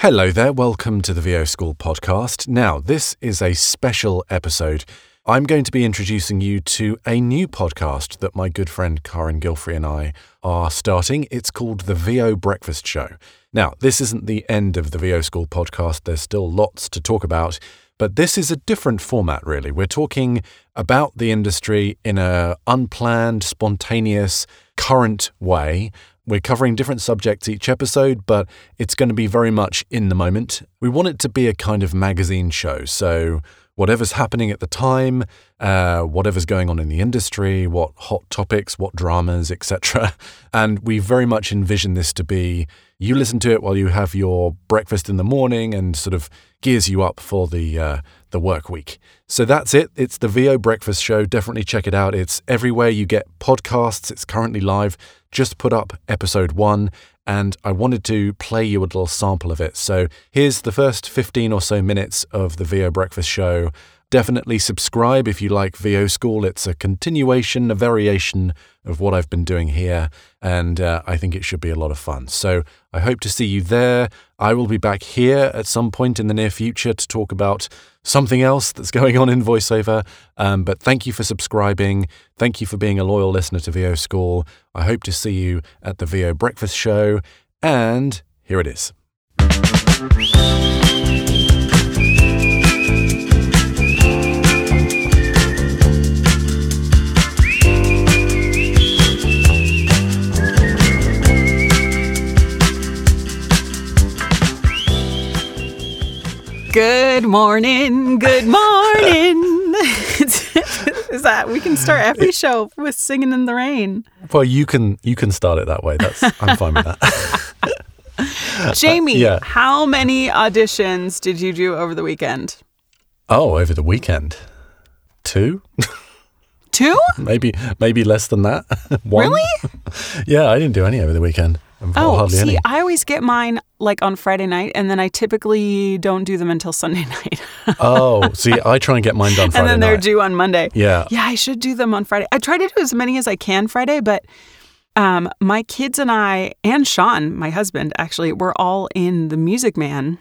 Hello there, welcome to the VO School podcast. Now, this is a special episode. I'm going to be introducing you to a new podcast that my good friend Carin Gilfry and I are starting. It's called The VO Breakfast Show. Now, this isn't the end of the VO School podcast, there's still lots to talk about, but this is a different format, really. We're talking about the industry in a unplanned, spontaneous, current way. We're covering different subjects each episode, but it's going to be very much in the moment. We want it to be a kind of magazine show. So, whatever's happening at the time, uh, whatever's going on in the industry, what hot topics, what dramas, etc. And we very much envision this to be you listen to it while you have your breakfast in the morning and sort of gears you up for the uh, the work week. So that's it. It's the VO Breakfast Show. Definitely check it out. It's everywhere you get podcasts. It's currently live. Just put up episode one, and I wanted to play you a little sample of it. So here's the first 15 or so minutes of the VO Breakfast Show. Definitely subscribe if you like VO School. It's a continuation, a variation of what I've been doing here, and uh, I think it should be a lot of fun. So I hope to see you there. I will be back here at some point in the near future to talk about something else that's going on in voiceover. Um, but thank you for subscribing. Thank you for being a loyal listener to VO School. I hope to see you at the VO Breakfast Show. And here it is. Morning, good morning. Is that we can start every show with singing in the rain? Well, you can you can start it that way. That's I'm fine with that. Jamie, yeah. how many auditions did you do over the weekend? oh, over the weekend, two, Two? maybe maybe less than that. One. Really? Yeah, I didn't do any over the weekend. Oh, see, any. I always get mine like on Friday night, and then I typically don't do them until Sunday night, Oh, see, I try and get mine done Friday and then they're night. due on Monday. Yeah. Yeah, I should do them on Friday. I try to do as many as I can Friday, but um, my kids and I, and Sean, my husband, actually, we're all in the Music Man.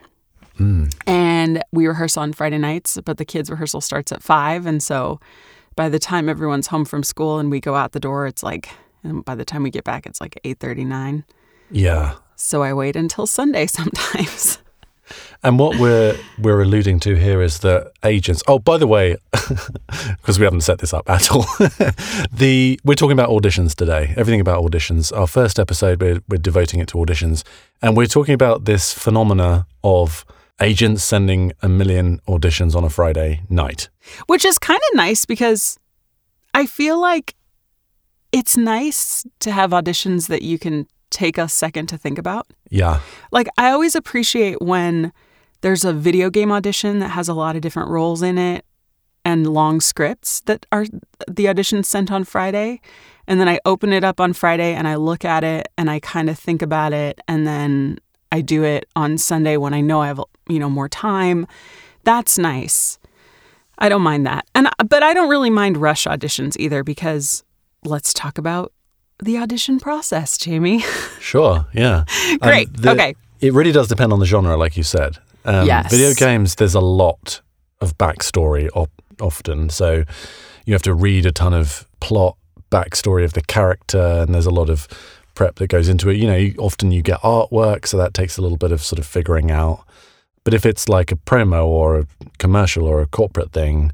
And we rehearse on Friday nights, but the kids' rehearsal starts at five. And so by the time everyone's home from school and we go out the door, it's like, and by the time we get back, it's like 8.39. Yeah. So I wait until Sunday sometimes. And what we're we're alluding to here is that agents. Oh, by the way, because we haven't set this up at all, the we're talking about auditions today. Everything about auditions. Our first episode, we're we're devoting it to auditions, and we're talking about this phenomena of agents sending a million auditions on a Friday night. which is kind of nice because I feel like it's nice to have auditions that you can take a second to think about. Yeah, Like, I always appreciate when there's a video game audition that has a lot of different roles in it and long scripts that are the audition sent on Friday. And then I open it up on Friday and I look at it and I kind of think about it. And then I do it on Sunday when I know I have, you know, more time. That's nice. I don't mind that. And but I don't really mind rush auditions either because let's talk about the audition process, Jamie. sure, yeah, Great, the- okay. It really does depend on the genre, like you said. Um, Yes. Video games, there's a lot of backstory op- often, so you have to read a ton of plot backstory of the character, and there's a lot of prep that goes into it. You know, you, often you get artwork, so that takes a little bit of sort of figuring out. But if it's like a promo or a commercial or a corporate thing,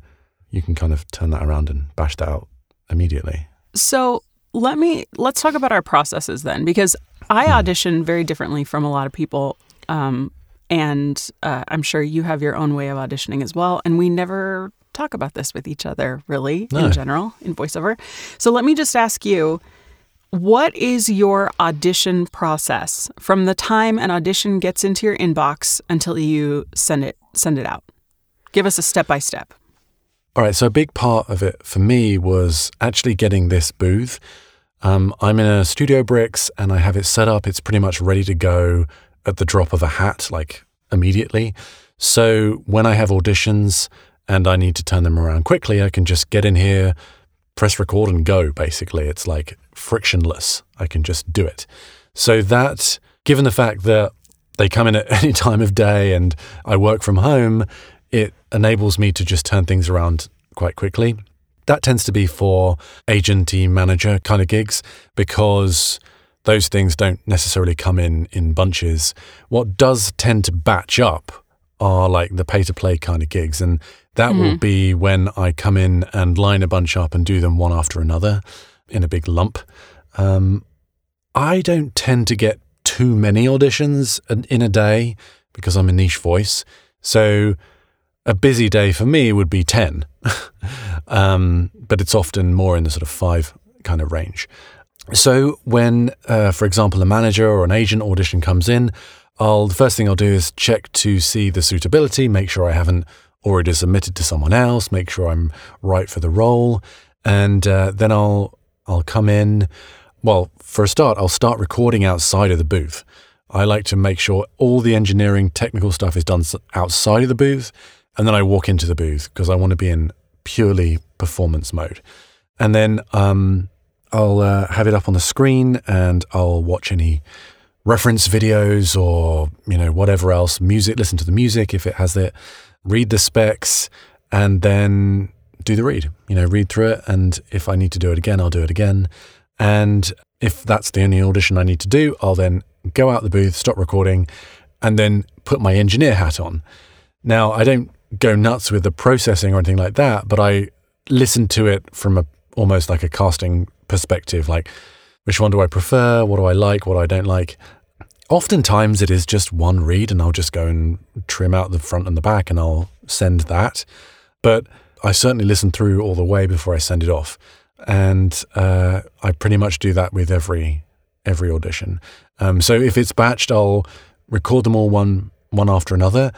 you can kind of turn that around and bash that out immediately. So let me let's talk about our processes then, because I audition very differently from a lot of people, um, and uh, I'm sure you have your own way of auditioning as well. And we never talk about this with each other, really, No. in general, in voiceover. So let me just ask you. What is your audition process from the time an audition gets into your inbox until you send it send it out? Give us a step by step. All right, so a big part of it for me was actually getting this booth. Um, I'm in a Studio Bricks and I have it set up. It's pretty much ready to go at the drop of a hat, like immediately. So when I have auditions and I need to turn them around quickly, I can just get in here, press record and go, basically. It's like frictionless. I can just do it. So that, given the fact that they come in at any time of day and I work from home, it enables me to just turn things around quite quickly. That tends to be for agency manager kind of gigs because those things don't necessarily come in in bunches. What does tend to batch up are like the pay to play kind of gigs. And that mm-hmm. will be when I come in and line a bunch up and do them one after another in a big lump. Um, I don't tend to get too many auditions in a day because I'm a niche voice. So a busy day for me would be 10, um, but it's often more in the sort of five kind of range. So when, uh, for example, a manager or an agent audition comes in, I'll the first thing I'll do is check to see the suitability, make sure I haven't already submitted to someone else, make sure I'm right for the role, and uh, then I'll I'll come in. Well, for a start, I'll start recording outside of the booth. I like to make sure all the engineering technical stuff is done outside of the booth, and then I walk into the booth because I want to be in purely performance mode. And then um, I'll uh, have it up on the screen and I'll watch any reference videos or you know whatever else music listen to the music if it has it read the specs and then do the read you know read through it. And if i need to do it again i'll do it again. And if that's the only audition i need to do i'll then go out the booth stop recording and then put my engineer hat on. Now i don't go nuts with the processing or anything like that but i listen to it from a almost like a casting perspective like which one do I prefer? What do I like? What I don't like? Oftentimes it is just one read and I'll just go and trim out the front and the back and I'll send that. But I certainly listen through all the way before I send it off. And uh, I pretty much do that with every every audition. Um, so if it's batched, I'll record them all one one after another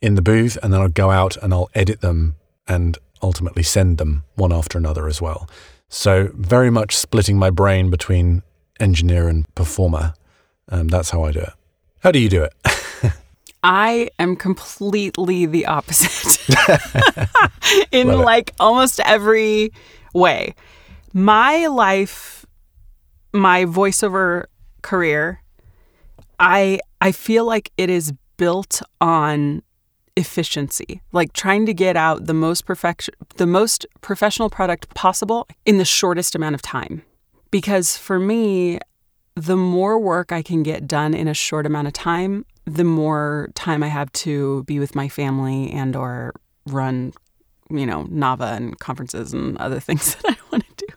in the booth, and then I'll go out and I'll edit them and ultimately send them one after another as well. So very much splitting my brain between engineer and performer. Um, that's how I do it. How do you do it? I am completely the opposite in like almost every way. My life, my voiceover career, I I feel like it is built on efficiency, like trying to get out the most perfection the most professional product possible in the shortest amount of time. Because for me, the more work I can get done in a short amount of time, the more time I have to be with my family and or run, you know, NAVA and conferences and other things that I want to do.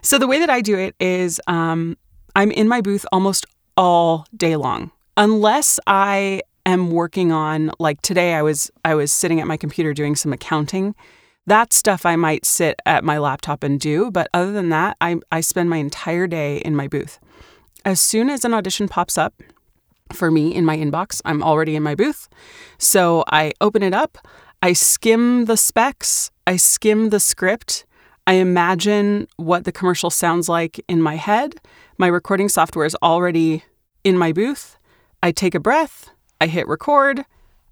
So the way that I do it is um, I'm in my booth almost all day long, unless I am working on like today I was I was sitting at my computer doing some accounting that stuff I might sit at my laptop and do, but other than that, I, I spend my entire day in my booth. As soon as an audition pops up for me in my inbox, I'm already in my booth. So I open it up, I skim the specs, I skim the script, I imagine what the commercial sounds like in my head. My recording software is already in my booth. I take a breath, I hit record,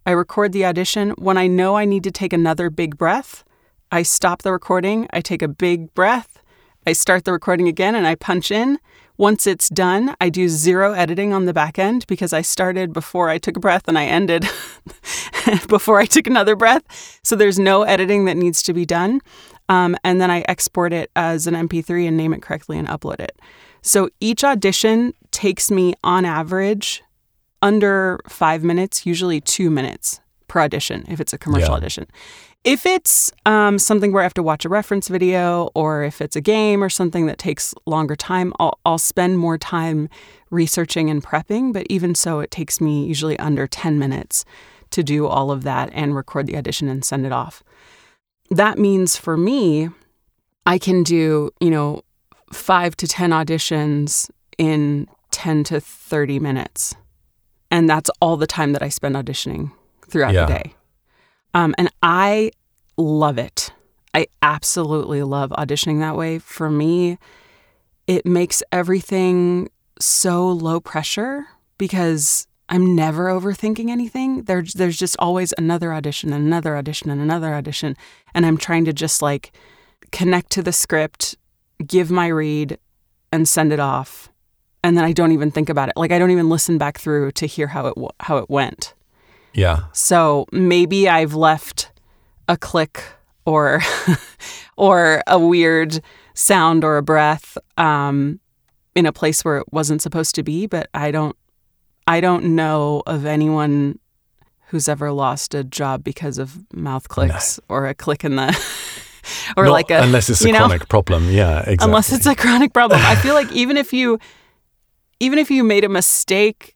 I record the audition. When I know I need to take another big breath, I stop the recording, I take a big breath, I start the recording again, and I punch in. Once it's done, I do zero editing on the back end because I started before I took a breath and I ended before I took another breath. So there's no editing that needs to be done. Um, and then I export it as an MP3 and name it correctly and upload it. So each audition takes me on average under five minutes, usually two minutes per audition if it's a commercial yeah. audition. If it's um, something where I have to watch a reference video or if it's a game or something that takes longer time, I'll, I'll spend more time researching and prepping. But even so, it takes me usually under 10 minutes to do all of that and record the audition and send it off. That means for me, I can do, you know, five to 10 auditions in 10 to 30 minutes. And that's all the time that I spend auditioning throughout yeah. the day. Um, and I love it. I absolutely love auditioning that way. For me, it makes everything so low pressure because I'm never overthinking anything. There's there's just always another audition and another audition and another audition and I'm trying to just like connect to the script, give my read and send it off and then I don't even think about it. Like I don't even listen back through to hear how it how it went. Yeah. So maybe I've left a click or or a weird sound or a breath um, in a place where it wasn't supposed to be, but I don't I don't know of anyone who's ever lost a job because of mouth clicks no. or a click in the or Not like a unless it's a chronic know, problem. Yeah, exactly. Unless it's a chronic problem. I feel like even if you even if you made a mistake,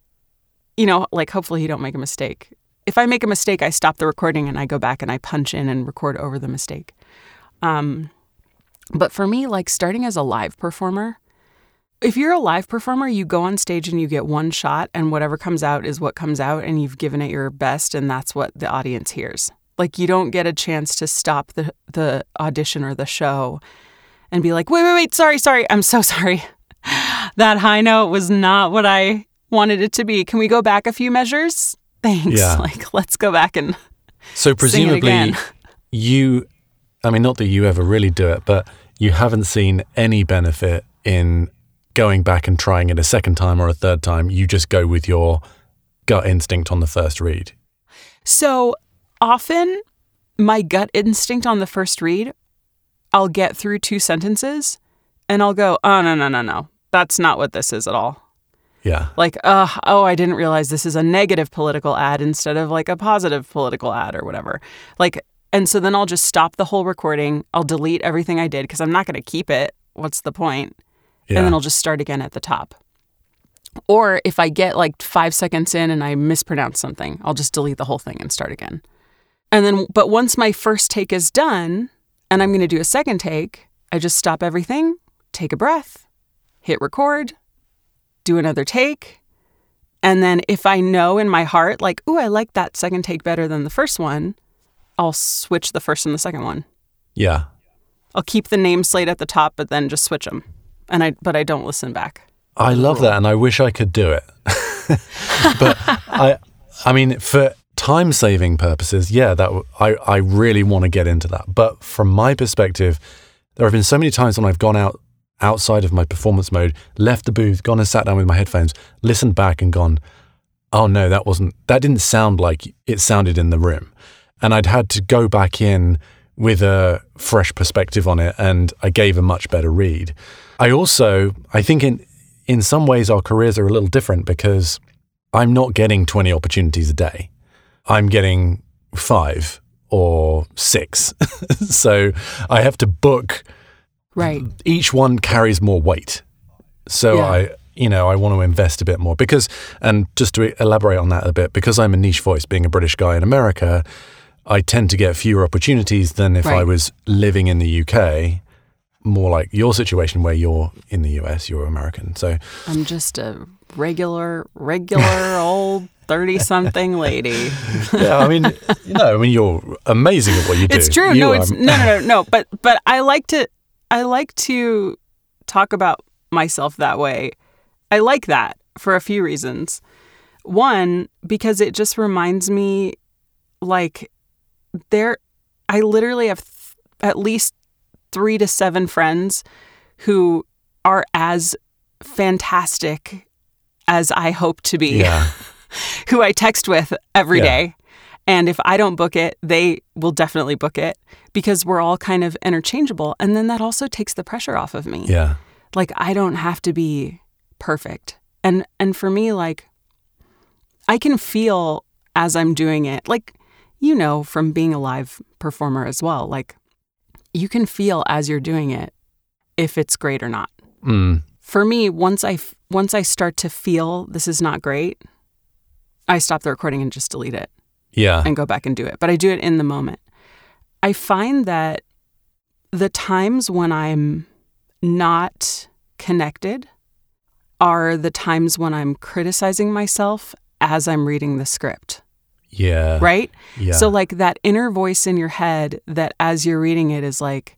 you know, like hopefully you don't make a mistake. If I make a mistake, I stop the recording and I go back and I punch in and record over the mistake. Um, but for me, like starting as a live performer, if you're a live performer, you go on stage and you get one shot, and whatever comes out is what comes out, and you've given it your best, and that's what the audience hears. Like you don't get a chance to stop the the audition or the show and be like, wait, wait, wait, sorry, sorry, I'm so sorry. That high note was not what I wanted it to be. Can we go back a few measures? Thanks. Yeah. Like let's go back and so presumably you I mean not that you ever really do it, but you haven't seen any benefit in going back and trying it a second time or a third time. You just go with your gut instinct on the first read. So often my gut instinct on the first read, I'll get through two sentences and I'll go, oh, no, no, no, no. That's not what this is at all. Yeah. Like, uh, oh, I didn't realize this is a negative political ad instead of like a positive political ad or whatever. Like, and so then I'll just stop the whole recording. I'll delete everything I did because I'm not going to keep it. What's the point? Yeah. And then I'll just start again at the top. Or if I get like five seconds in and I mispronounce something, I'll just delete the whole thing and start again. And then, but once my first take is done and I'm going to do a second take, I just stop everything, take a breath, hit record, do another take. And then if I know in my heart, like, ooh, I like that second take better than the first one, I'll switch the first and the second one. Yeah. I'll keep the name slate at the top, but then just switch them. And I, but I don't listen back. I love that, and I wish I could do it. but I, I mean, for time saving purposes, yeah, that I, I really want to get into that. But from my perspective, there have been so many times when I've gone out outside of my performance mode, left the booth, gone and sat down with my headphones, listened back and gone, oh no, that wasn't, that didn't sound like it sounded in the room. And I'd had to go back in with a fresh perspective on it and I gave a much better read. I also, I think in, in some ways our careers are a little different because I'm not getting 20 opportunities a day. I'm getting five or six. so I have to book. Right. Each one carries more weight. So yeah. I, you know, I want to invest a bit more because, and just to elaborate on that a bit, because I'm a niche voice, being a British guy in America, I tend to get fewer opportunities than if right. I was living in the UK. More like your situation where you're in the US, you're American. So I'm just a regular, regular old 30 something lady. yeah, I mean, you know, I mean you're amazing at what you do. It's true. You no, it's no, no, no, no, but but I like to I like to talk about myself that way. I like that for a few reasons. One, because it just reminds me like there I literally have th- at least 3 to 7 friends who are as fantastic as I hope to be. Yeah. who I text with every yeah. day, And if I don't book it, they will definitely book it because we're all kind of interchangeable. And then that also takes the pressure off of me. Yeah. Like I don't have to be perfect. And and for me like I can feel as I'm doing it. Like you know from being a live performer as well. Like you can feel as you're doing it if it's great or not. Mm. For me, once I once I start to feel this is not great, I stop the recording and just delete it. Yeah. And go back and do it. But I do it in the moment. I find that the times when I'm not connected are the times when I'm criticizing myself as I'm reading the script. Yeah. Right? Yeah. So, like that inner voice in your head that as you're reading it is like,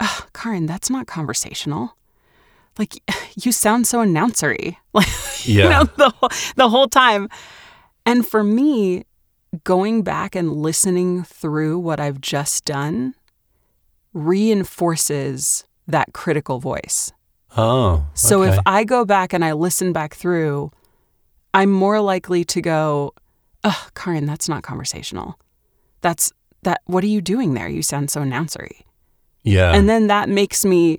oh, Carin, that's not conversational. Like, you sound so announcery. Like, yeah. you know, the whole, the whole time. And for me, going back and listening through what I've just done reinforces that critical voice. Oh. So if. I go back and I listen back through, I'm more likely to go, "Ugh, Carin, that's not conversational. That's that. What are you doing there? You sound so announcery." yeah. And then that makes me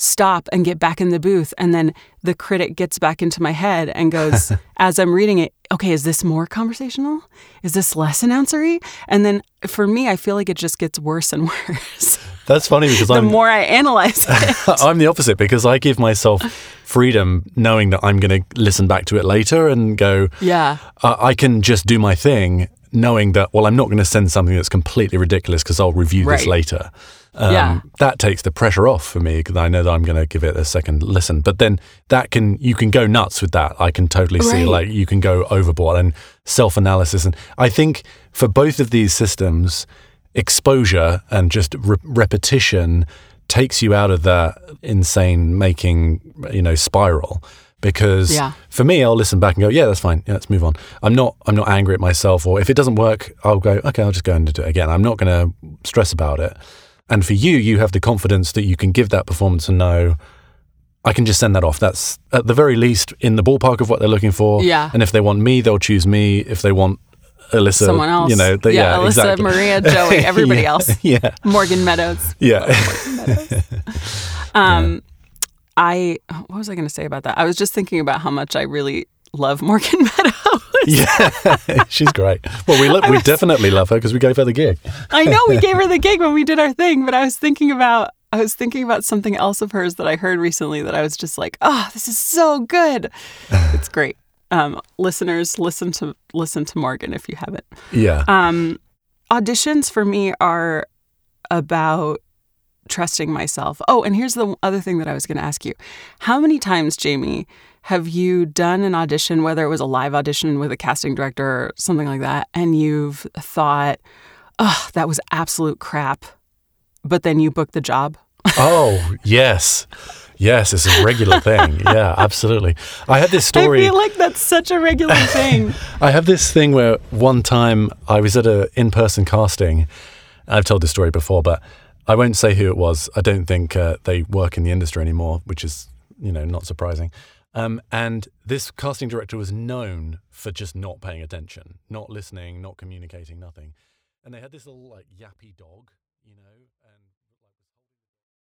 stop and get back in the booth. And then the critic gets back into my head and goes, as I'm reading it, okay, is this more conversational? Is this less announcery? And then for me, I feel like it just gets worse and worse That's funny because the I'm more I analyze it. I'm the opposite because I give myself freedom knowing that I'm going to listen back to it later and go, yeah. uh, I can just do my thing knowing that, well, I'm not going to send something that's completely ridiculous because I'll review this later. Um, Yeah. That takes the pressure off for me because I know that I'm going to give it a second listen. But then that can, you can go nuts with that. I can totally see like you can go overboard and self analysis. And I think for both of these systems, exposure and just re- repetition takes you out of that insane making, you know, spiral. Because Yeah. for me, I'll listen back and go, yeah, that's fine. Yeah, let's move on. I'm not, I'm not angry at myself, or if it doesn't work, I'll go, okay, I'll just go and do it again. I'm not going to stress about it. And for you, you have the confidence that you can give that performance and know, I can just send that off. That's at the very least in the ballpark of what they're looking for. Yeah. And if they want me, they'll choose me. If they want Alyssa, Someone else. you know, they, yeah, yeah, Alyssa, exactly. Maria, Joey, everybody Yeah, else. Yeah, Morgan Meadows. yeah. Um, I what was I going to say about that? I was just thinking about how much I really love Morgan Meadows. yeah, she's great. Well, we lo- we definitely love her because we gave her the gig. I know we gave her the gig when we did our thing, but I was thinking about I was thinking about something else of hers that I heard recently that I was just like, oh, this is so good. it's great. Um, listeners, listen to listen to Morgan if you haven't. Yeah, Um, auditions for me are about trusting myself. Oh, and here's the other thing that I was going to ask you. How many times, Jamie, have you done an audition, whether it was a live audition with a casting director or something like that, and you've thought, oh, that was absolute crap, but then you booked the job? Oh, yes. Yes, it's a regular thing. Yeah, absolutely. I had this story. I feel like that's such a regular thing. I have this thing where one time I was at a in-person casting. I've told this story before, but I won't say who it was. I don't think uh, they work in the industry anymore, which is, you know, not surprising. Um, and this casting director was known for just not paying attention, not listening, not communicating, nothing. And they had this little like yappy dog,